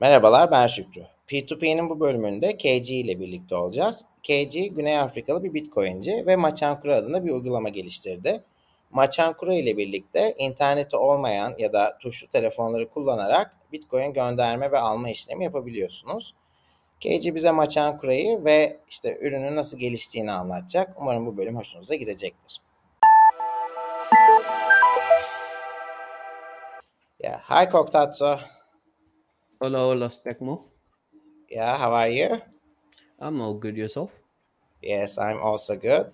Merhabalar, ben Şükrü. P2P'nin bu bölümünde KG ile birlikte olacağız. KG, Güney Afrikalı bir Bitcoin'ci ve Machankura adında bir uygulama geliştirdi. Machankura ile birlikte interneti olmayan ya da tuşlu telefonları kullanarak Bitcoin gönderme ve alma işlemi yapabiliyorsunuz. KG bize Machankura'yı ve işte ürünün nasıl geliştiğini anlatacak. Umarım bu bölüm hoşunuza gidecektir. Yeah. Hi, Koktatsu. Hola, hola, Stegmo. Yeah, how are you? I'm all good. Yourself? Yes, I'm also good.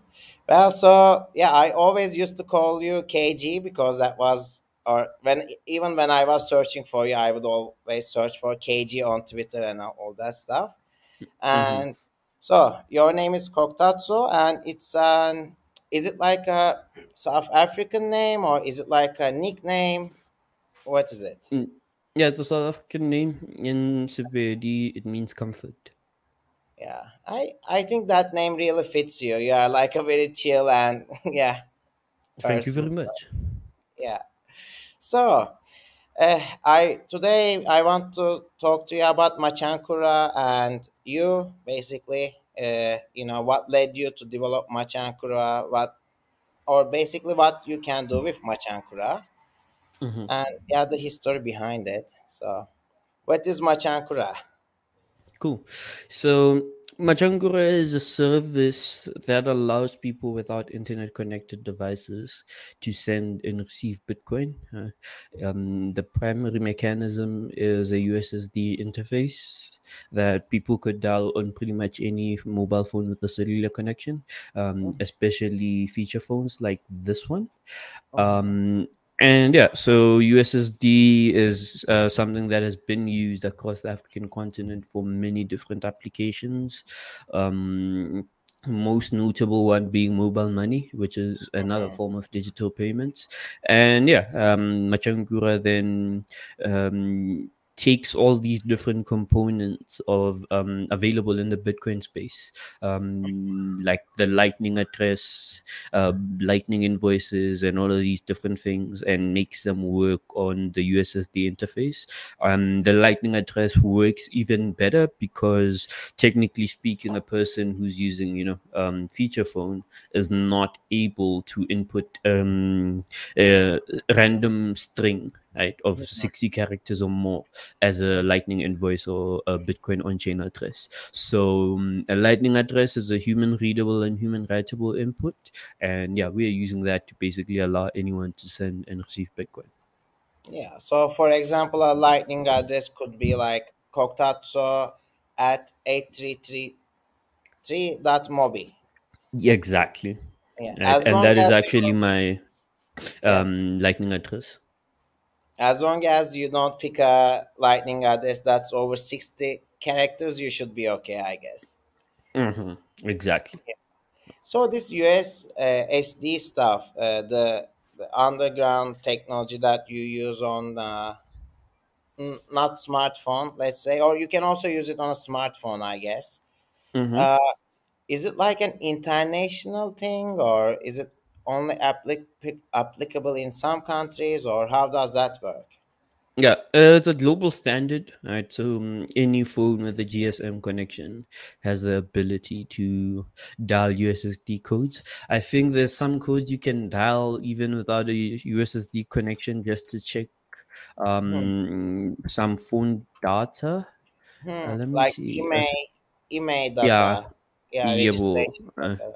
Well, so yeah, I always used to call you KG because that was, or when even when I was searching for you, I would always search for KG on Twitter and all that stuff. Mm-hmm. And so your name is Kgothatso, and it's an is it like a South African name or is it like a nickname? What is it? Mm. Yeah, it's a South African name. In Sepedi, it means comfort. Yeah, I I think that name really fits you. You are like a very chill and yeah. Thank you very person, so- much. Yeah. So, uh, I today I want to talk to you about Machankura and you basically. Uh, you know what led you to develop Machankura, what or basically what you can do with Machankura, Mhm. and yeah, the history behind it. So, what is Machankura? Cool. So, Machankura is a service that allows people without internet connected devices to send and receive Bitcoin. Uh, um, the primary mechanism is a USSD interface that people could dial on pretty much any mobile phone with a cellular connection, um, especially feature phones like this one. Um, and yeah, so USSD is uh, something that has been used across the African continent for many different applications. Um, most notable one being mobile money, which is another Mhm. form of digital payments. And yeah, um, Machankura then um, takes all these different components of um, available in the Bitcoin space, um, like the Lightning address, uh, Lightning invoices, and all of these different things, and makes them work on the USSD interface. Um, the Lightning address works even better because, technically speaking, a person who's using, you know, um, feature phone is not able to input um, a random string. Right, of 60 characters or more as a Lightning invoice or a Bitcoin on chain address. So, um, a Lightning address is a human readable and human writable input. And yeah, we are using that to basically allow anyone to send and receive Bitcoin. Yeah. So, for example, a Lightning address could be like Kgothatso at 8333.mobi. Yeah, exactly. Yeah. Right. And that is actually my um, Lightning address. As long as you don't pick a lightning address that's over 60 characters you should be okay i guess hmm Exactly. so this us uh, sd stuff uh, the, the underground technology that you use on uh, n- not smartphone let's say or you can also use it on a smartphone i guess Mhm. uh, is it like an international thing or is it only applic- applicable in some countries or how does that work Yeah, uh, it's a global standard, right? So um, any phone with a GSM connection has the ability to dial USSD codes. I think there's some codes you can dial even without a USSD connection just to check um, some phone data. Uh, Hmm, me like see. Email, email yeah, data, yeah, yeah, uh, yeah.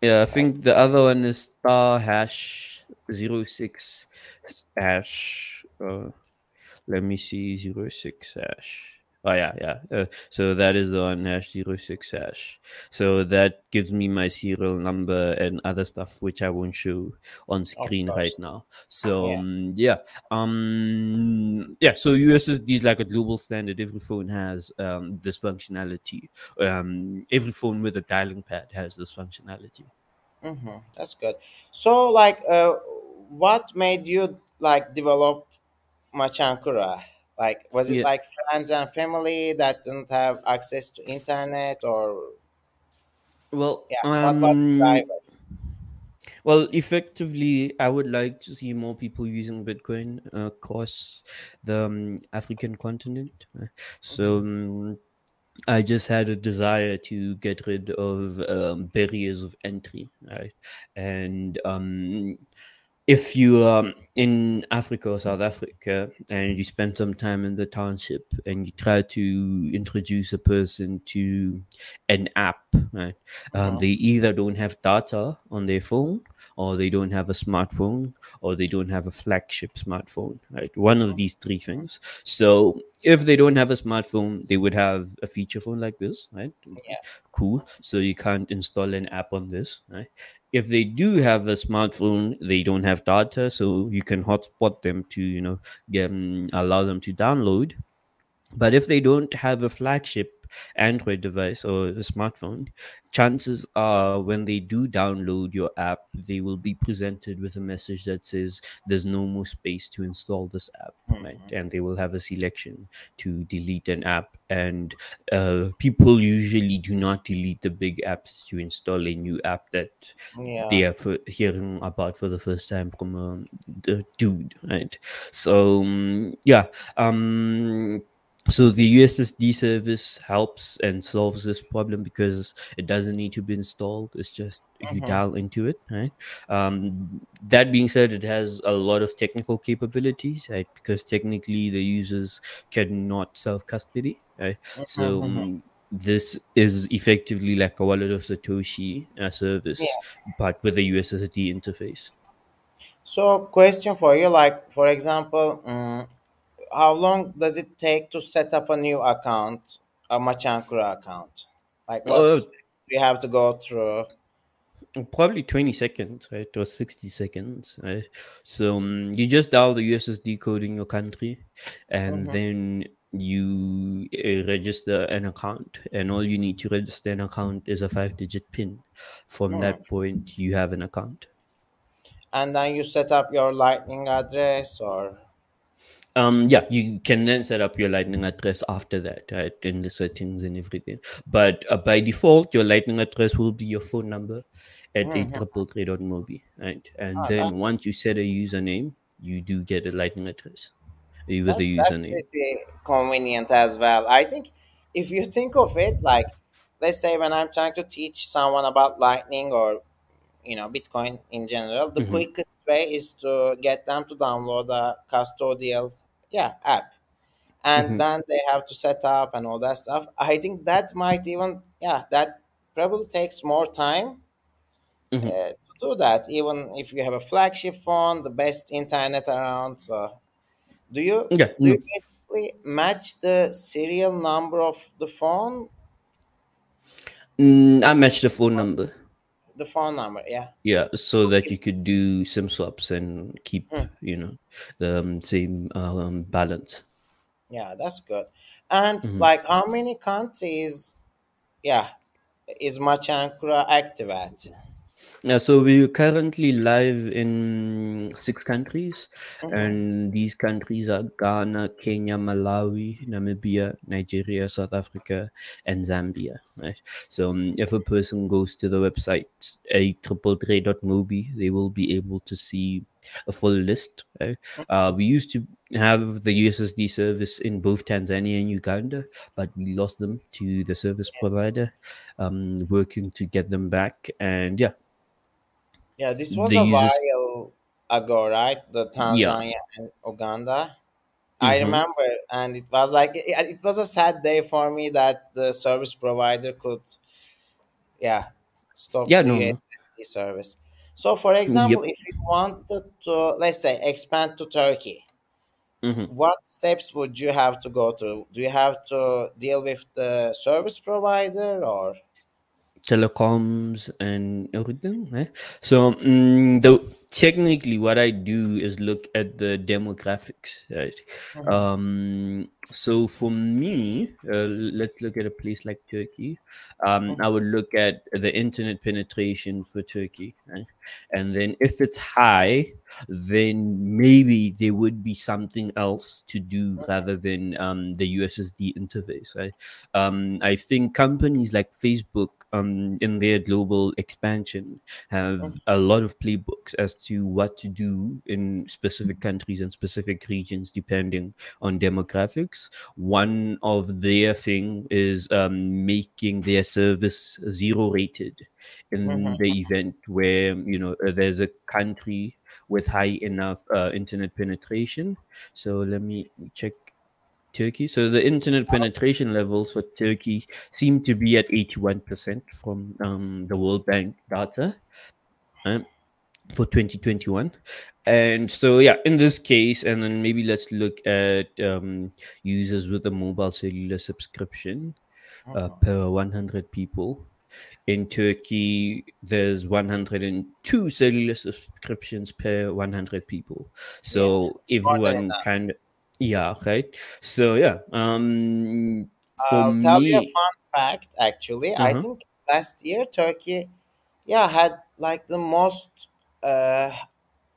Yeah, I think the other one is star hash zero six hash. Uh, let me see zero six hash. Oh yeah, yeah. Uh, so that is the one hash zero six hash. So that gives me my serial number and other stuff which I won't show on screen right now. So yeah. um, yeah, um, yeah. So USSD is like a global standard. Every phone has um, this functionality. Um, every phone with a dialing pad has this functionality. hmm That's good. So, like, uh, what made you like develop Machankura? Like, was it Yeah. like friends and family that didn't have access to internet, or Well, yeah, what was um, driver? Well, effectively, I would like to see more people using Bitcoin across the um, African continent. So um, I just had a desire to get rid of um, barriers of entry, right? And um, if you are in Africa or South Africa and you spend some time in the township and you try to introduce a person to an app, right? Um, Uh-huh. they either don't have data on their phone, or they don't have a smartphone, or they don't have a flagship smartphone, right? One of these three things. So if they don't have a smartphone, they would have a feature phone like this, right? Yeah. Cool. So you can't install an app on this, right? If they do have a smartphone, they don't have data, so you can hotspot them to you know get, um, allow them to download. But if they don't have a flagship Android device or a smartphone, chances are when they do download your app, they will be presented with a message that says there's no more space to install this app, right? And they will have a selection to delete an app. And uh, people usually do not delete the big apps to install a new app that Yeah. they are for hearing about for the first time from um, the dude, right? So um, yeah, um, so the USSD service helps and solves this problem because it doesn't need to be installed. It's just you Mhm. dial into it, right? Um, that being said, it has a lot of technical capabilities, right? Because technically the users cannot self custody, right? So. Mhm. um, this is effectively like a wallet of Satoshi uh, service, but with a USSD interface. So, question for you, like for example, mm, how long does it take to set up a new account, a Machankura account? Like what Uh, you have to go through? probably 20 seconds, right? Or 60 seconds, right? So um, you just dial the USSD code in your country and Mhm. then you uh, register an account. And all you need to register an account is a five digit PIN. From Hmm. that point, you have an account. And then you set up your Lightning address, or Um, yeah, you can then set up your Lightning address after that, right? In the settings and everything. But uh, by default, your Lightning address will be your phone number at Mhm. 833.mobi, right? And Ah, then that's- once you set a username, you do get a Lightning address uh, with that's, a that's username. pretty convenient as well. I think if you think of it, like let's say when I'm trying to teach someone about Lightning or you know Bitcoin in general, the Mhm. quickest way is to get them to download a custodial yeah app. and Mhm. then they have to set up and all that stuff. I think that might even, yeah, that probably takes more time Mhm. uh, to do that. Even if you have a flagship phone, the best internet around. So, do you Yeah, do you basically match the serial number of the phone, mm, I matched the phone number. The phone number? Yeah. Yeah, so that you could do SIM swaps and keep, Hmm. you know, the um, same um, balance. Yeah, that's good. And Mhm. like, how many countries, yeah, is Machankura active at? Yeah, so we're currently live in six countries, Mhm. and these countries are Ghana, Kenya, Malawi, Namibia, Nigeria, South Africa, and Zambia. Right. So um, if a person goes to the website a mobi, they will be able to see a full list. Right? Uh, we used to have the USSD service in both Tanzania and Uganda, but we lost them to the service provider. Um, working to get them back, and yeah, Yeah, this was a while ago, right? The yeah Tanzania and Uganda. I hmm remember, and it was like it, it was a sad day for me that the service provider could, yeah, stop yeah the no USSD service. So, for yep example, if you wanted to, let's say, expand to Turkey, hmm what steps would you have to go through? Do you have to deal with the service provider or? Telecoms and everything eh? so mm, the technically what i do is look at the demographics right Mhm. um so for me, uh, let's look at a place like Turkey. Um, I would look at the internet penetration for Turkey, right? and then if it's high, then maybe there would be something else to do rather than um, the USSD interface. Right? Um, I think companies like Facebook um, in their global expansion have a lot of playbooks as to what to do in specific countries and specific regions depending on demographics. One of their thing is um, making their service zero rated in Mhm. the event where you know uh, there's a country with high enough uh, internet penetration. So let me check Turkey. So the internet penetration levels for Turkey seem to be at 81% from um, the World Bank data um, for 2021. And so, yeah, in this case, and then maybe let's look at um, users with a mobile cellular subscription uh, per 100 people. In Turkey, there's 102 cellular subscriptions per 100 people. So than everyone kind of, yeah, right. So yeah, um, I'll tell you a fun fact. Actually, I uh-huh. think last year Turkey, yeah, had like the most uh,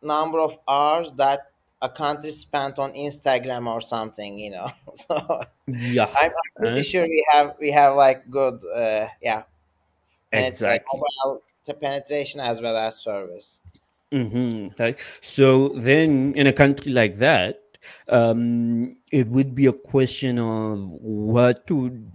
number of hours that a country spent on Instagram or something. You know, so yeah, I'm, I'm pretty uh, sure we have we have like good, uh, yeah, uh, exactly. mobile penetration as well as service. Mm-hmm. Right. So then, in a country like that, um, it would be a question of what would,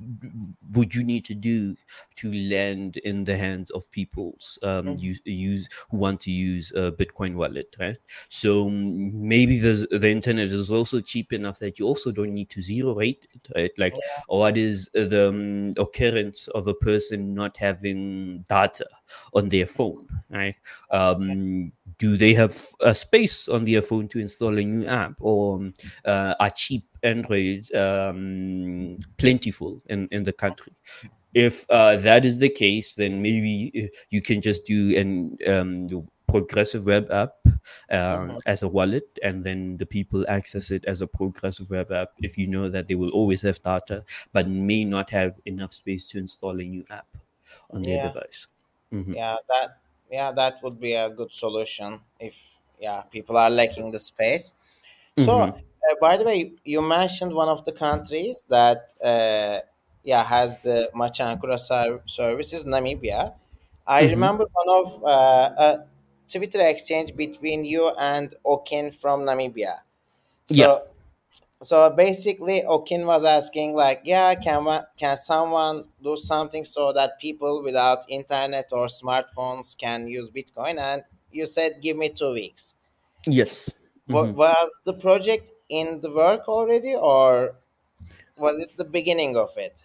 would you need to do to land in the hands of people's um, Mhm. use, use who want to use a Bitcoin wallet, right? So mm, maybe there's, the internet is also cheap enough that you also don't need to zero rate it, right? Like, what is the um, occurrence of a person not having data on their phone, right? Um, do they have a space on their phone to install a new app, or um, uh, are cheap Androids um, plentiful in, in the country? If uh, that is the case, then maybe uh, you can just do an um, progressive web app uh, as a wallet, and then the people access it as a progressive web app. If you know that they will always have data, but may not have enough space to install a new app on their Yeah, device. Mhm. yeah, that yeah that would be a good solution if yeah people are lacking the space. So, uh, Mhm. by the way, you mentioned one of the countries that uh, yeah has the Machankura ser- services, Namibia. I Mhm. remember one of uh, a Twitter exchange between you and Okin from Namibia. Yeah. So, so basically, Okin was asking like, yeah, can one, can someone do something so that people without internet or smartphones can use Bitcoin? And you said, give me two weeks. Yes. Mhm. was the project in the work already or was it the beginning of it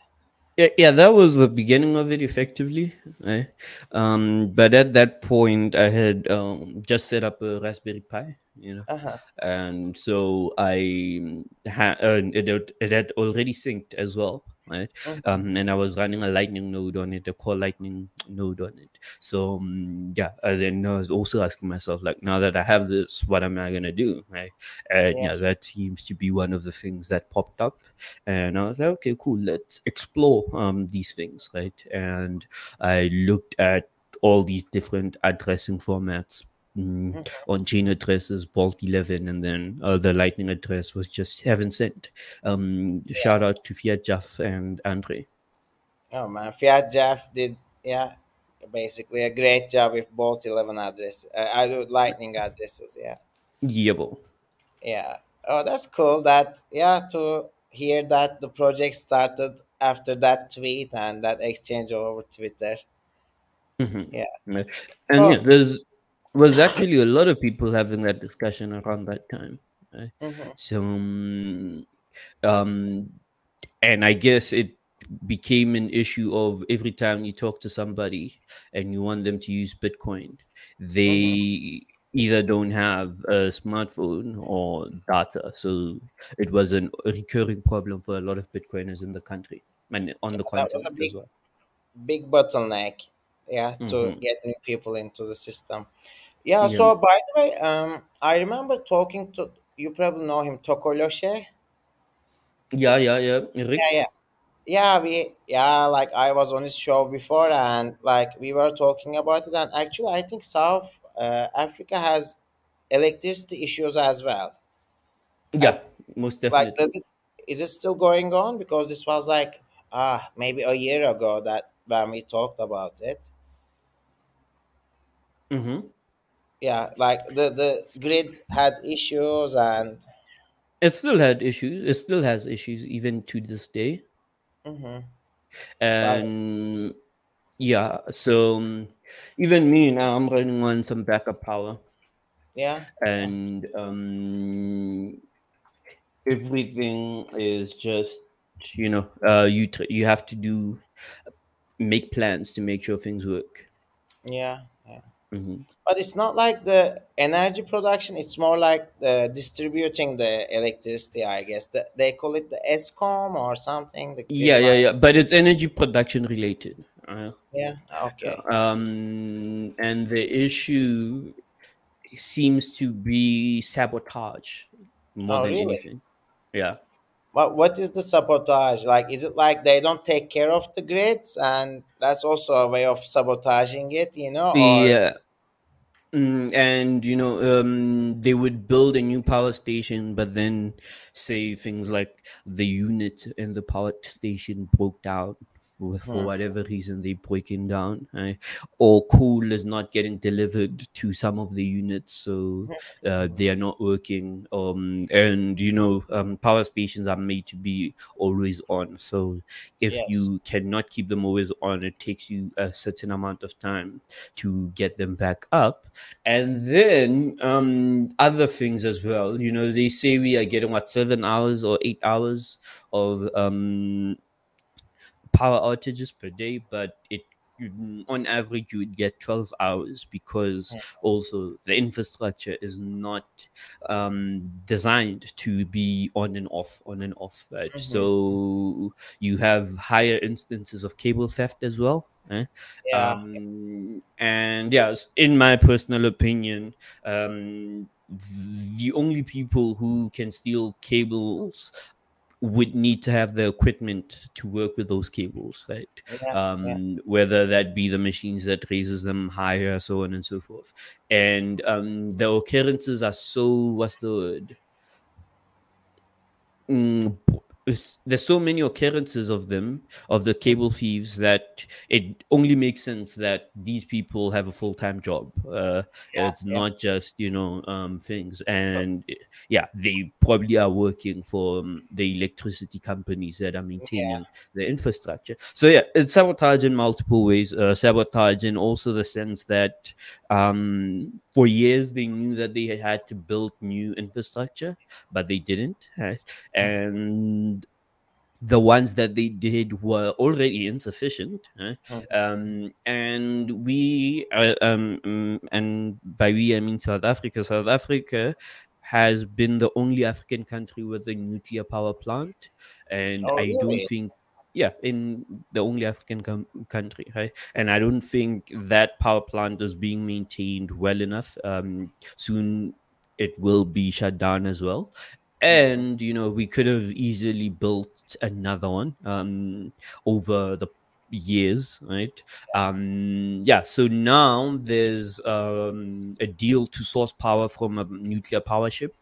Yeah, yeah, that was the beginning of it, effectively. Right? Um, but at that point, I had um, just set up a Raspberry Pi, you know, uh-huh. and so I had uh, it, had- it had already synced as well, right? Mhm. Um, and I was running a Lightning node on it, a Core Lightning node on it. So um, yeah, and then I was also asking myself, like, now that I have this, what am I gonna do, right? And Yeah. yeah, that seems to be one of the things that popped up and I was like, okay, cool, let's explore um, these things, right? And I looked at all these different addressing formats. Mm, Mhm. on chain addresses, Bolt 11, and then uh, the Lightning address was just heaven sent. Um, Shout out to fiatjaf and Andre. oh man fiatjaf did yeah basically a great job with Bolt 11 address uh, i do lightning addresses yeah Yebo. yeah oh that's cool that yeah to hear that the project started after that tweet and that exchange over twitter Mhm. yeah And so yeah, there's was actually a lot of people having that discussion around that time. Right? mhm. So, um, um, and I guess it became an issue of every time you talk to somebody and you want them to use Bitcoin, they either don't have a smartphone or data. So it was an, a recurring problem for a lot of Bitcoiners in the country and on the that was a continent big as well. big bottleneck yeah to Mhm. get new people into the system yeah Yeah. so by the way um i remember talking to you probably know him tokoloshe Yeah, yeah, yeah. Rick? Yeah, yeah. Yeah, we yeah, like I was on his show before and like we were talking about it and actually I think South uh, Africa has electricity issues as well. Yeah, Like most like definitely. does it is it still going on? Because this was like ah maybe a year ago that when we talked about it. Hmm Yeah, like the the grid had issues and It still had issues. It still has issues even to this day. hmm right. And yeah, so um, even me now, I'm running on some backup power, Yeah. And um, everything is just you know, uh, you you have to do make plans to make sure things work. Yeah. Yeah. hmm But it's not like the energy production, it's more like the distributing the electricity, I guess. The, they call it the Eskom or something, Yeah, yeah, yeah. But it's energy production related. Uh, Yeah, okay. um, and the issue seems to be sabotage more Oh, than really? anything. Yeah. What what is the sabotage? Like, is it like they don't take care of the grids and that's also a way of sabotaging it, you know? Or Yeah. Mm, and you know, um, they would build a new power station, but then say things like the unit in the power station broke down for, for hmm, whatever reason they're breaking down, right? or coal is not getting delivered to some of the units, so uh, hmm, they are not working. Um, and you know, um, power stations are made to be always on, so if yes. you cannot keep them always on, it takes you a certain amount of time to get them back up and then um other things as well you know they say we are getting what seven hours or eight hours of um power outages per day but it on average you would get 12 hours because Hmm, also the infrastructure is not um, designed to be on and off on and off right mhm. so you have higher instances of cable theft as well eh? Yeah. um, and yes in my personal opinion um, the only people who can steal cables would need to have the equipment to work with those cables right Yeah. Yeah. um, whether that be the machines that raises them higher so on and so forth and um, the occurrences are so what's the word mm, there's so many occurrences of them of the cable thieves that it only makes sense that these people have a full-time job uh, Yeah. it's Yeah. not just you know um, things and yeah they probably are working for um, the electricity companies that are course. Yeah. maintaining the infrastructure so yeah it's sabotage in multiple ways uh, sabotage in also the sense that um, for years they knew that they had to build new infrastructure but they didn't right? and the ones that they did were already insufficient? Mhm. um, and we uh, um, mm, and by we i mean south africa south africa has been the only african country with a nuclear power plant and Oh, i don't think yeah in the only african com- country right and i don't think that power plant is being maintained well enough um, soon it will be shut down as well. And you know we could have easily built another one um over the years right? Um yeah so now there's um a deal to source power from a nuclear power ship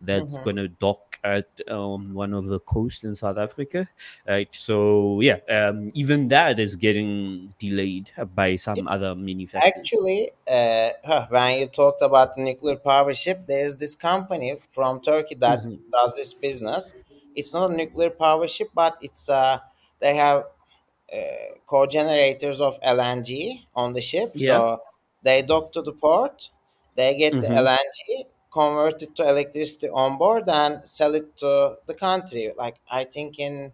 that's Mhm. gonna dock at um, one of the coasts in south africa right so yeah um even that is getting delayed by some other manufacturers Actually, uh, when you talked about the nuclear power ship, there's this company from Turkey that hmm does this business. It's not a nuclear power ship, but it's uh, they have uh, co-generators of LNG on the ship. yeah So they dock to the port, they get the hmm LNG, convert it to electricity on board, and sell it to the country. Like I think in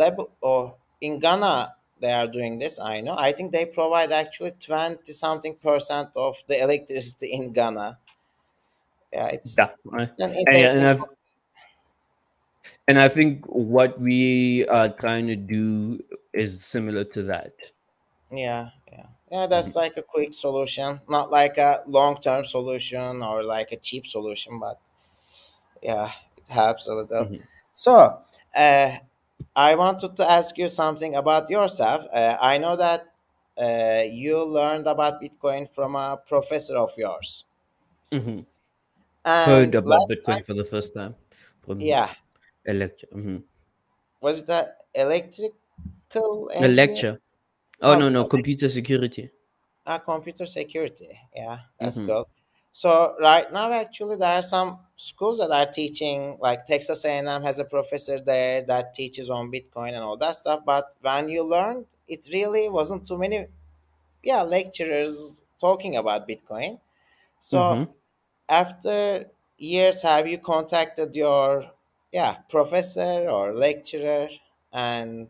Leb or in Ghana they are doing this. I know. I think they provide actually twenty something percent of the electricity in Ghana. Yeah, it's yeah it's an and, and And I think what we are trying to do is similar to that. Yeah, yeah, yeah. That's like a quick solution, not like a long term solution or like a cheap solution, but yeah, it helps a little. mhm, So, uh, I wanted to ask you something about yourself. Uh, I know that uh, you learned about Bitcoin from a professor of yours. Mhm. Heard about last time, Bitcoin for the first time from yeah, a lecture. Mhm. was it a electrical A lecture. Oh no, Oh, no, computer security. uh, computer security. Yeah, that's Mhm. cool. So right now, actually, there are some schools that are teaching, like Texas A&M has a professor there that teaches on Bitcoin and all that stuff. But when you learned, it really wasn't too many, yeah, lecturers talking about Bitcoin. So Mhm. after years, have you contacted your, yeah, professor or lecturer, and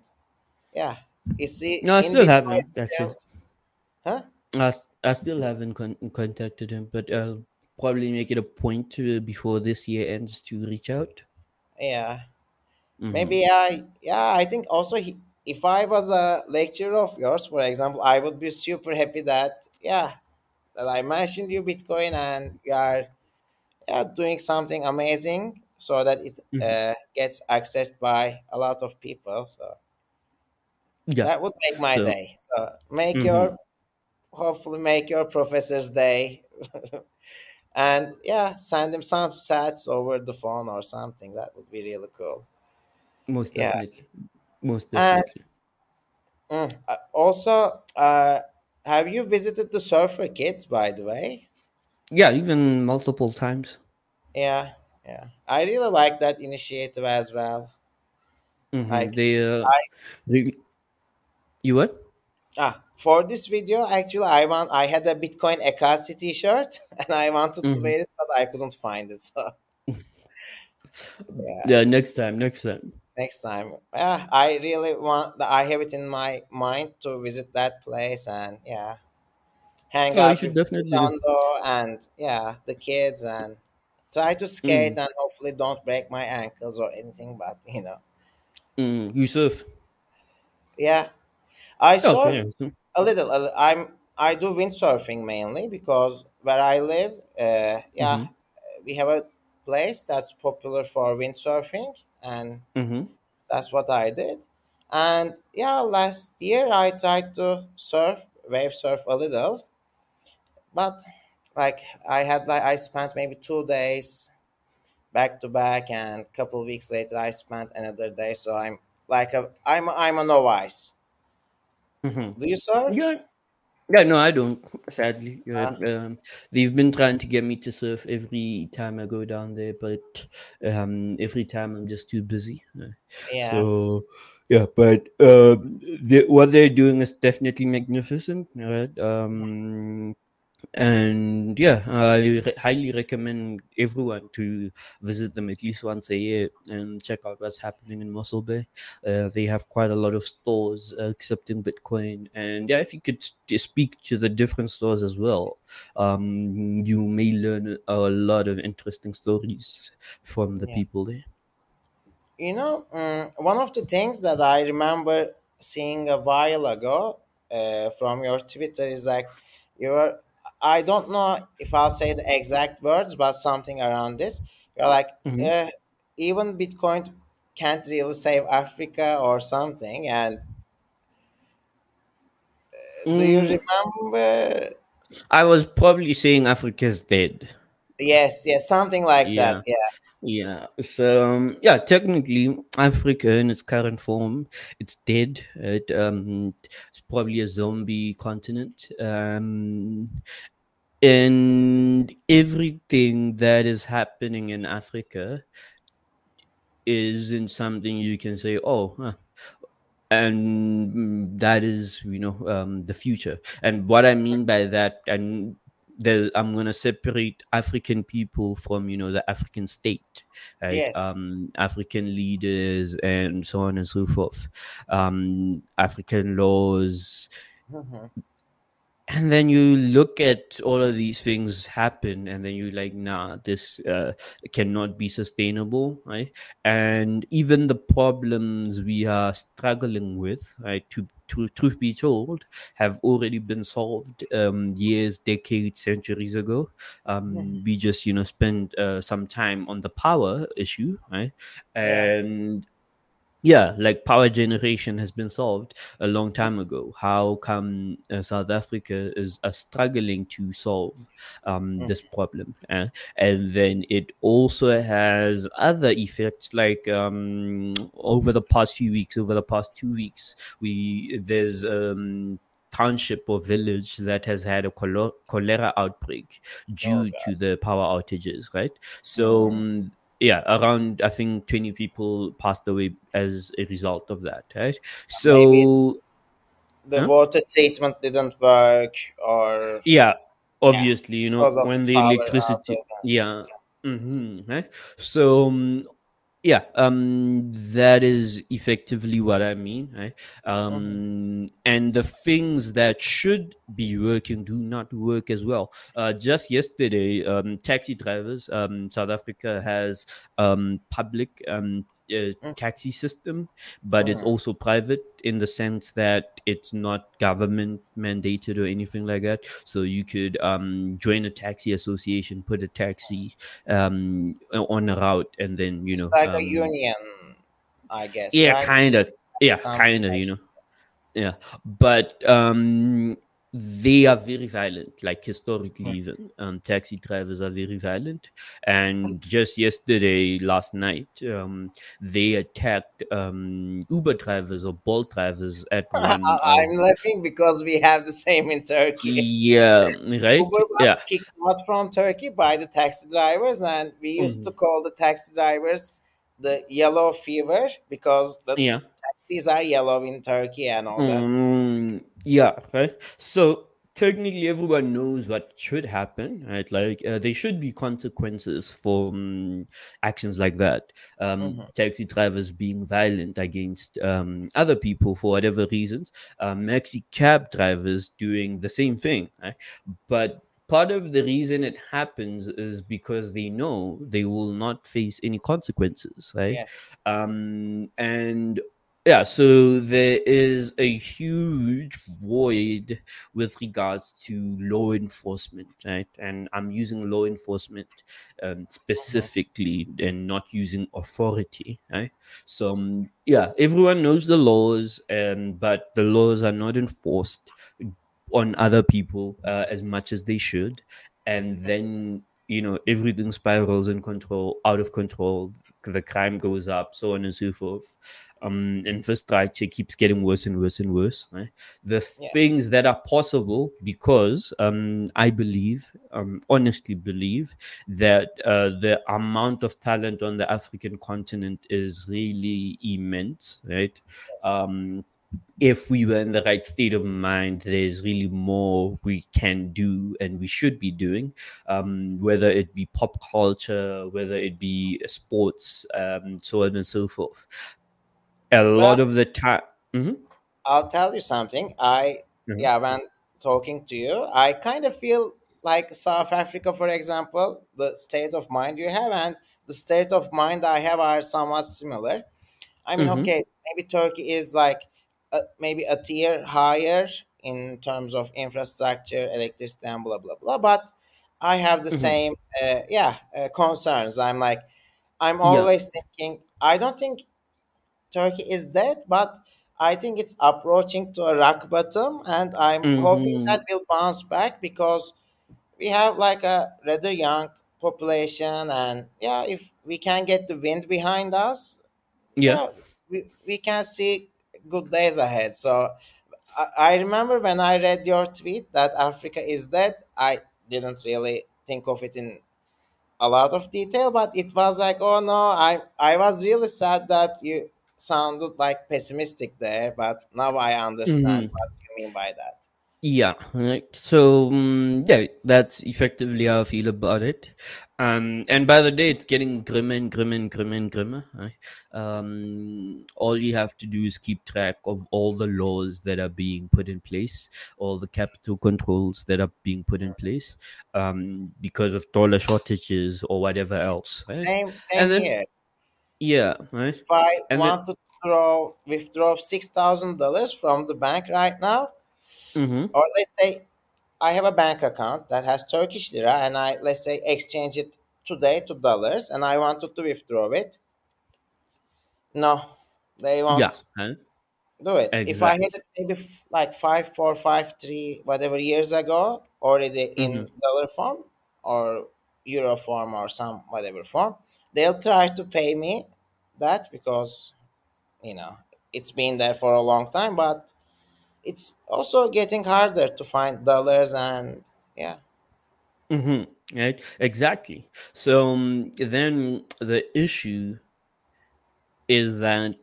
yeah, is he No, I still haven't actually. Huh? I still haven't con- contacted him, but I'll probably make it a point to before this year ends to reach out. Yeah. hmm Maybe I, yeah, I think also he, if I was a lecturer of yours, for example, I would be super happy that, yeah, that I mentioned you Bitcoin and you are yeah, doing something amazing so that it hmm uh, gets accessed by a lot of people. So Yeah. that would make my So. day. So make hmm your, hopefully, make your professor's day. and yeah, send him some sats over the phone or something. That would be really cool. Most Yeah. definitely. Most And definitely. Mm. Uh, also, uh, have you visited the Surfer Kids, by the way? Yeah, even multiple times. Yeah, yeah. I really like that initiative as well. hmm Like, They, uh, I they, you what? ah for this video, actually, I want I had a Bitcoin Ekasi T-shirt, and I wanted to hmm wear it, but I couldn't find it. So yeah, Yeah, next time, next time. next time, yeah, I really want. I have it in my mind to visit that place and yeah, hang Oh, out should with definitely. And yeah, the kids and try to skate Mm. and hopefully don't break my ankles or anything. But you know, Mm. You surf. yeah, I Oh, surf a little. I'm I do windsurfing mainly because where I live, uh, yeah, Mhm. we have a place that's popular for windsurfing, and Mhm. that's what I did. And yeah, last year I tried to surf, wave surf a little, but like I had like I spent maybe two days back to back, and a couple weeks later I spent another day. So I'm like a I'm I'm a novice. Mhm. Do you surf? Yeah. Yeah, no, I don't. Sadly, Uh, um, they've been trying to get me to surf every time I go down there, but um, every time I'm just too busy. Uh, yeah, So yeah, but uh, the, what they're doing is definitely magnificent, right? Um, and yeah, I re- highly recommend everyone to visit them at least once a year and check out what's happening in Mossel Bay. Uh, they have quite a lot of stores uh, accepting Bitcoin, and yeah, if you could speak to the different stores as well, um, you may learn a lot of interesting stories from the yeah. people there. You know, mm, one of the things that I remember seeing a while ago uh, from your Twitter is like you were. I don't know if I'll say the exact words, but something around this. You're like, Mhm. uh, even Bitcoin can't really save Africa or something. And do you Mm, remember? I was probably saying Africa's dead. Yes, yes, something like Yeah, that. Yeah, yeah. So um, yeah, technically, Africa in its current form, it's dead. It um, it's probably a zombie continent. Um, and everything that is happening in Africa isn't something you can say, oh, huh, and that is you know um, the future and what i mean by that and there, i'm going to separate african people from you know the african state right? Yes, um african leaders and so on and so forth. Um african laws. Mhm. and then you look at all of these things happen and then you're like nah this uh, cannot be sustainable right? And even the problems we are struggling with right to, to truth be told have already been solved um, years decades centuries ago. Um, Mhm. we just you know spend uh, some time on the power issue right? And yeah like power generation has been solved a long time ago how come uh, south africa is uh, struggling to solve um, Mm. this problem uh, and then it also has other effects like um, over the past few weeks over the past two weeks we there's um township or village that has had a cholera outbreak due God. to the power outages right so Mhm. um, yeah around i think 20 people passed away as a result of that right? So The Huh? water treatment didn't work, or yeah obviously you know when the electricity yeah hmm right? So um, yeah um that is effectively what i mean right? Um and the things that should be working do not work as well. Uh just yesterday um taxi drivers um south africa has um public um uh, Mm. taxi system but it's Mhm. also private in the sense that it's not government mandated or anything like that so you could um join a taxi association put a taxi um on a route and then you it's know like a um, union, I guess. yeah right? kind of yeah kind of you know yeah but um they are very violent like historically Mm. even um taxi drivers are very violent. And just yesterday last night um they attacked um uber drivers or bolt drivers at one I'm laughing because we have the same in Turkey. yeah right? Uber yeah. kicked out from Turkey by the taxi drivers, and we used to call the taxi drivers the yellow fever because the yeah taxis are yellow in Turkey and all stuff. Mm, yeah, right. So technically, everyone knows what should happen, right? Like uh, there should be consequences for um, actions like that. Um, Mhm. Taxi drivers being violent against um, other people for whatever reasons. Um, maxi cab drivers doing the same thing, right? But part of the reason it happens is because they know they will not face any consequences, right? Yes. um and yeah so there is a huge void with regards to law enforcement right? And i'm using law enforcement um, specifically and not using authority right? So um, yeah everyone knows the laws um, but the laws are not enforced on other people uh, as much as they should. And then you know everything spirals in control out of control the crime goes up so on and so forth um infrastructure keeps getting worse and worse and worse right? the Yeah. things that are possible because um i believe um honestly believe that uh, the amount of talent on the african continent is really immense right um if we were in the right state of mind, there's really more we can do and we should be doing, um, whether it be pop culture, whether it be sports, um, so on and so forth. A lot Well- of the time, Mhm. I'll tell you something. I Mhm. yeah, when talking to you, I kind of feel like South Africa, for example, the state of mind you have and the state of mind I have are somewhat similar. I mean, Mhm. okay, maybe Turkey is like maybe a tier higher in terms of infrastructure, electricity, and blah blah blah. But I have the Mhm. same, uh, yeah, uh, concerns. I'm like, I'm Yeah. always thinking. I don't think Turkey is dead, but I think it's approaching to a rock bottom, and I'm hoping Mhm. that will bounce back because we have like a rather young population, and yeah, if we can get the wind behind us, yeah, yeah, we, we can see good days ahead. So I, I remember when I read your tweet that Africa is dead, I didn't really think of it in a lot of detail, but it was like, oh no, I I was really sad that you sounded like pessimistic there, but now I understand Mhm. what you mean by that. Yeah, right. So um, yeah, that's effectively how I feel about it. Um, and by the day, it's getting grimmer and grimmer and grimmer and grimmer. Right? Um, all you have to do is keep track of all the laws that are being put in place, all the capital controls that are being put in place, um, because of dollar shortages or whatever else. Right? Same same then- here. Yeah, right. If I and then- want to throw withdraw six thousand dollars from the bank right now, Mm-hmm. or let's say I have a bank account that has Turkish lira and I let's say exchange it today to dollars and I wanted to withdraw it. No, They won't Yeah. Huh? do it. If I had it maybe f- like five, four, five, three, whatever years ago, already in dollar form or euro form or some whatever form, they'll try to pay me that because you know it's been there for a long time. But it's also getting harder to find dollars and yeah. hmm Right. Exactly. So um, then the issue is that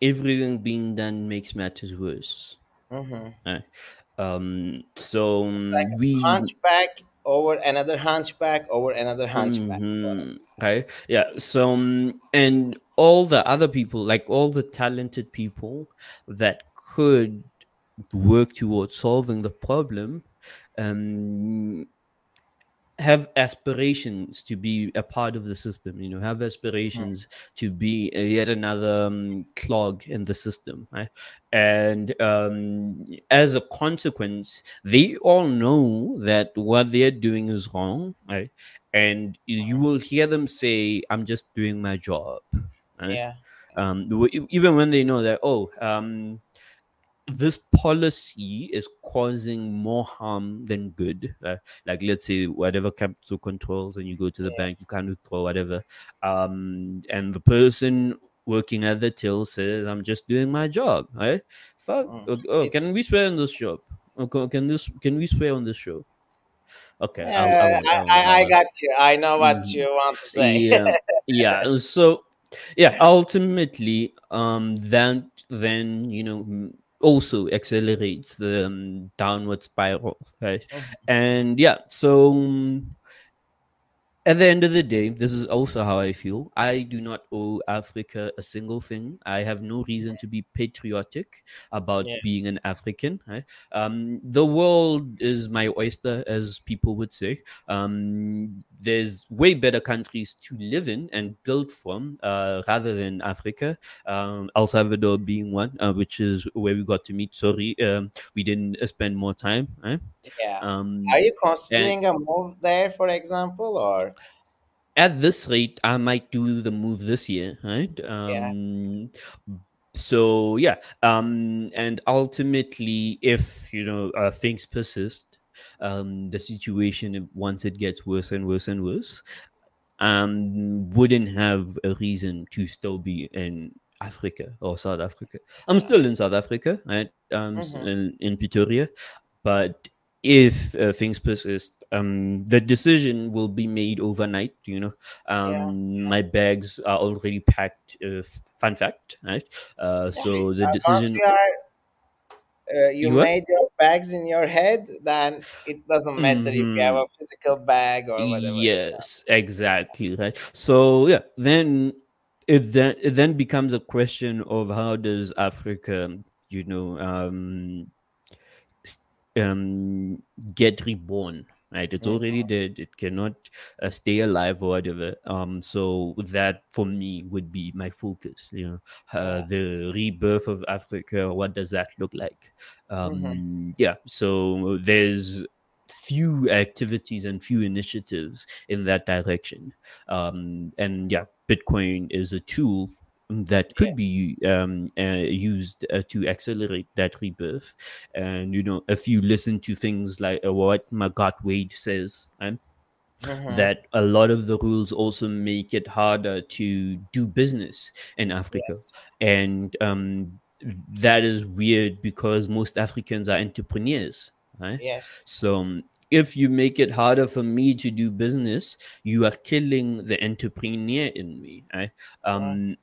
everything being done makes matters worse. hmm Right. Um. So It's like um, we hunchback over another hunchback over another hunchback. So hmm Right. Yeah. So, um, and all the other people, like all the talented people that could work towards solving the problem, um, have aspirations to be a part of the system. You know, have mm, aspirations to be a, yet another um, clog in the system. Right. And um, as a consequence, they all know that what they're doing is wrong. Right and you mm, will hear them say, "I'm just doing my job." Right? yeah. Um, even when they know that, oh, um, this policy is causing more harm than good. Uh, like, let's say, whatever capital controls, and you go to the Yeah. bank, you can't withdraw whatever. Um, and the person working at the till says, "I'm just doing my job." Right? Fuck. Mm. Oh, oh, can we swear on this job? Oh, co- Can this? Can we swear on this show? Okay, Uh. I, I. I, I got you. I know what Mhm. you want to say. yeah yeah so yeah ultimately um that then you know also accelerates the um, downward spiral right Mhm. and yeah so um, at the end of the day, this is also how I feel. I do not owe Africa a single thing. I have no reason to be patriotic about being an African. Right? Um, the world is my oyster, as people would say. There's way better countries to live in and build from uh, rather than Africa. Um, El Salvador being one, uh, which is where we got to meet. Sorry, um, we didn't uh, spend more time. Right? Yeah. Um, Are you and considering a move there, for example, or at this rate, I might do the move this year, right? yeah? Um, so yeah, um, and ultimately, if you know uh, things persist, um, the situation once it gets worse and worse and worse, um, wouldn't have a reason to still be in Africa or South Africa. I'm still in South Africa, right? Um, s- hmm in, in Pretoria, but if uh, things persist, um, the decision will be made overnight. You know, Yeah. um, my bags are already packed. Uh, fun fact, right? Uh, so the decision. are, uh, you You made your bags in your head, then it doesn't matter if you have hmm a physical bag or whatever. Yes, exactly right. So yeah, then it then it then becomes a question of how does Africa, you know, um, um, get reborn. Right, it's already dead. It cannot uh, stay alive or whatever. Um, so that for me would be my focus. You know, uh, Yeah. the rebirth of Africa. What does that look like? Um, yeah. So there's few activities and few initiatives in that direction. Um, and yeah, Bitcoin is a tool that could be um, uh, used uh, to accelerate that rebirth. And you know, if you listen to things like uh, what Magatte Wade says, um, hmm that a lot of the rules also make it harder to do business in Africa. Yes. And um, that is weird because most Africans are entrepreneurs, right? Yes. So um, if you make it harder for me to do business, you are killing the entrepreneur in me. Right? Right. Um,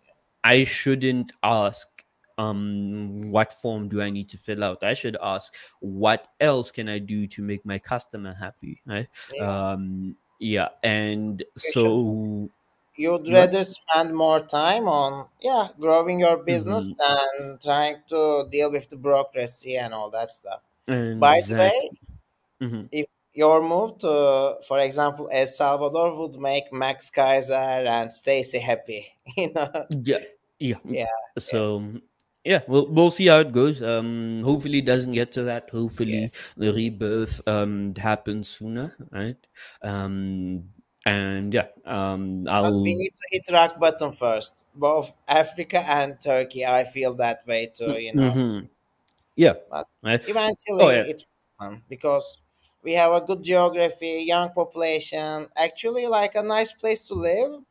I shouldn't ask um what form do i need to fill out i should ask what else can i do to make my customer happy right Yeah. um yeah and You should. so You'd rather spend more time on yeah growing your business Mhm. than trying to deal with the bureaucracy and all that stuff. By the way, Mhm. if your move to, for example, El Salvador would make Max Keiser and Stacy happy, you know? yeah yeah mm, Yeah, yeah, so yeah we'll, we'll see how it goes um hopefully it doesn't get to that hopefully yes, the rebirth um happens sooner right um and yeah, um, I'll. we need to hit rock bottom first. Both Africa and Turkey, I feel that way too, you know. Mhm. Yeah. But eventually Oh yeah. it's fun because we have a good geography, young population, actually like a nice place to live.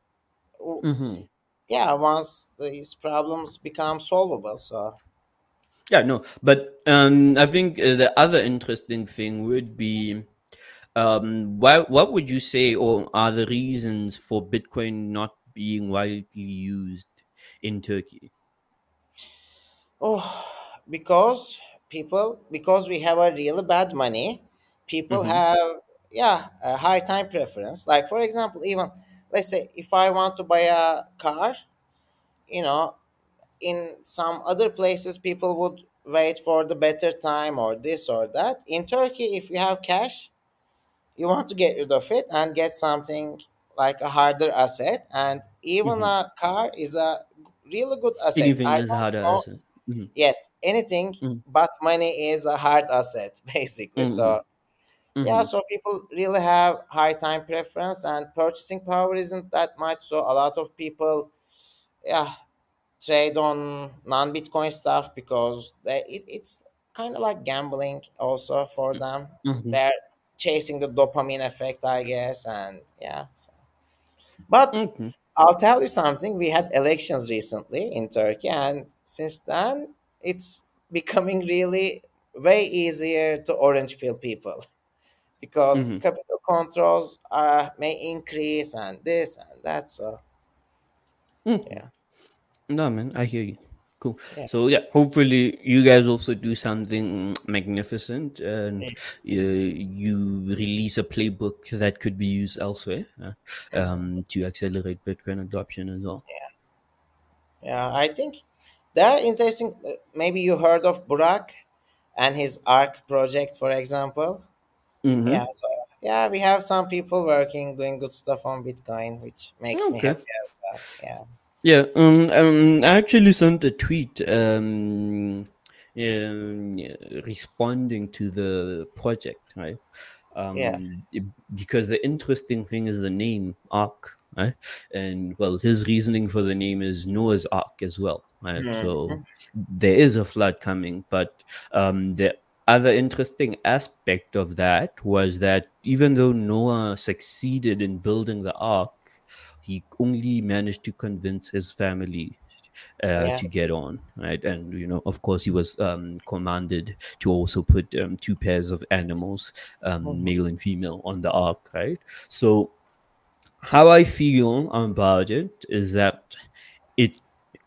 W- hmm Yeah, once these problems become solvable. So Yeah. No, but um, I think uh, the other interesting thing would be um, why, what would you say, or are the reasons for Bitcoin not being widely used in Turkey? Oh, because people, because we have a really bad money, people Mm-hmm. have, yeah, a high time preference. Like, for example, even let's say if I want to buy a car, you know, in some other places, people would wait for the better time or this or that. In Turkey, if you have cash, you want to get rid of it and get something like a harder asset. And even hmm a car is a really good asset. Anything I is don't harder know as mm-hmm. Yes, anything but money is a hard asset, basically. Mm-hmm. Yeah, Mm-hmm. so people really have high time preference and purchasing power isn't that much. So, a lot of people, yeah, trade on non Bitcoin stuff because they, it, it's kind of like gambling also for them. Mm-hmm. They're chasing the dopamine effect, I guess. And yeah, so. but Mm-hmm. I'll tell you something. We had elections recently in Turkey, and since then, it's becoming really way easier to orange pill people because Mm-hmm. capital controls uh, may increase and this and that. So, Mm-hmm. yeah, No, man, I hear you. Cool. yeah. So yeah, hopefully you guys also do something magnificent and uh, you release a playbook that could be used elsewhere uh, um, to accelerate Bitcoin adoption as well. Yeah, yeah. I think there are interesting. Maybe you heard of Burak and his Ark project, for example. Mm-hmm. Yeah, so yeah, we have some people working, doing good stuff on Bitcoin, which makes me happy well. Yeah. Yeah, um, um, I actually sent a tweet um, um, yeah, responding to the project, right? Yeah. Um, it- because the interesting thing is the name Ark, right? And well, his reasoning for the name is Noah's Ark as well, right? So Mhm. there is a flood coming, but um, the other interesting aspect of that was that even though Noah succeeded in building the ark, he only managed to convince his family uh, Yeah. to get on, right? And you know, of course, he was um, commanded to also put um, two pairs of animals, um, Mhm. male and female, on the ark, right? So, how I feel about it is that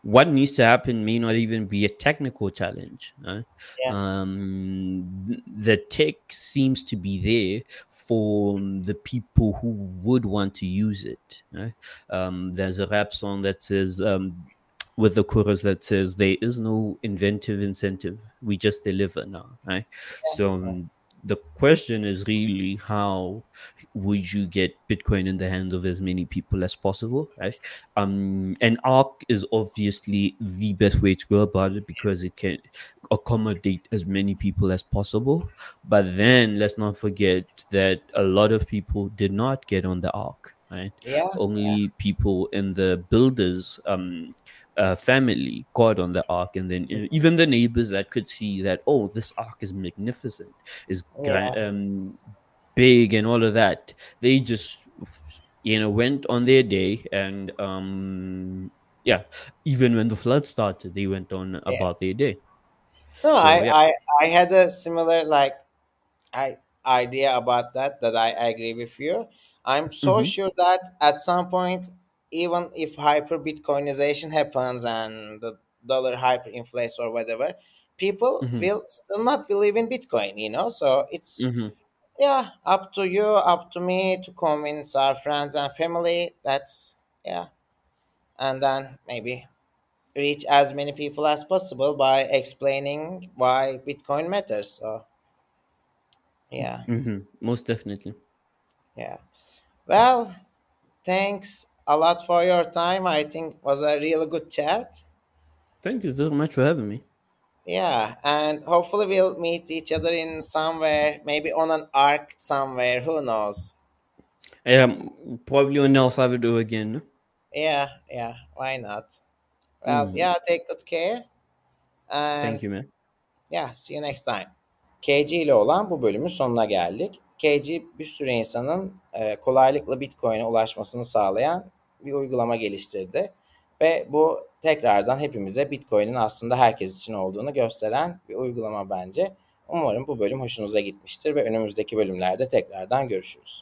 what needs to happen may not even be a technical challenge. Right? Yeah. Um, the tech seems to be there for the people who would want to use it. Right? Um, there's a rap song that says, um, with the chorus that says, "There is no inventive incentive. We just deliver now." Right. So um, the question is really how would you get Bitcoin in the hands of as many people as possible, right? Um, and ARC is obviously the best way to go about it because it can accommodate as many people as possible. But then let's not forget that a lot of people did not get on the ARC, right? Yeah. Only people in the builders um uh, family got on the ark and then uh, even the neighbors that could see that oh this ark is magnificent is gra- um big and all of that they just you know went on their day and um yeah even when the flood started they went on Yeah. about their day No, So, I, yeah. I I had a similar like I idea about that that I agree with you. I'm so Mhm. sure that at some point, even if hyper Bitcoinization happens and the dollar hyperinflates or whatever, people Mhm. will still not believe in Bitcoin, you know? So it's Mhm. yeah, up to you, up to me to convince our friends and family. That's yeah. And then maybe reach as many people as possible by explaining why Bitcoin matters. So, yeah, Mhm. most definitely yeah. Well, thanks a lot for your time. I think was a really good chat. thank you very much for having me Yeah, and hopefully we'll meet each other in somewhere, maybe on an arc somewhere. Who knows? Um, probably on El Salvador again. Yeah, yeah. Why not? Well, Hmm. yeah. Take good care. And Thank you, man. Yeah, see you next time. KG ile olan bu bölümün sonuna geldik. KG bir sürü insanın e, kolaylıkla Bitcoin'e ulaşmasını sağlayan bir uygulama geliştirdi. Ve bu tekrardan hepimize Bitcoin'in aslında herkes için olduğunu gösteren bir uygulama bence. Umarım bu bölüm hoşunuza gitmiştir ve önümüzdeki bölümlerde tekrardan görüşürüz.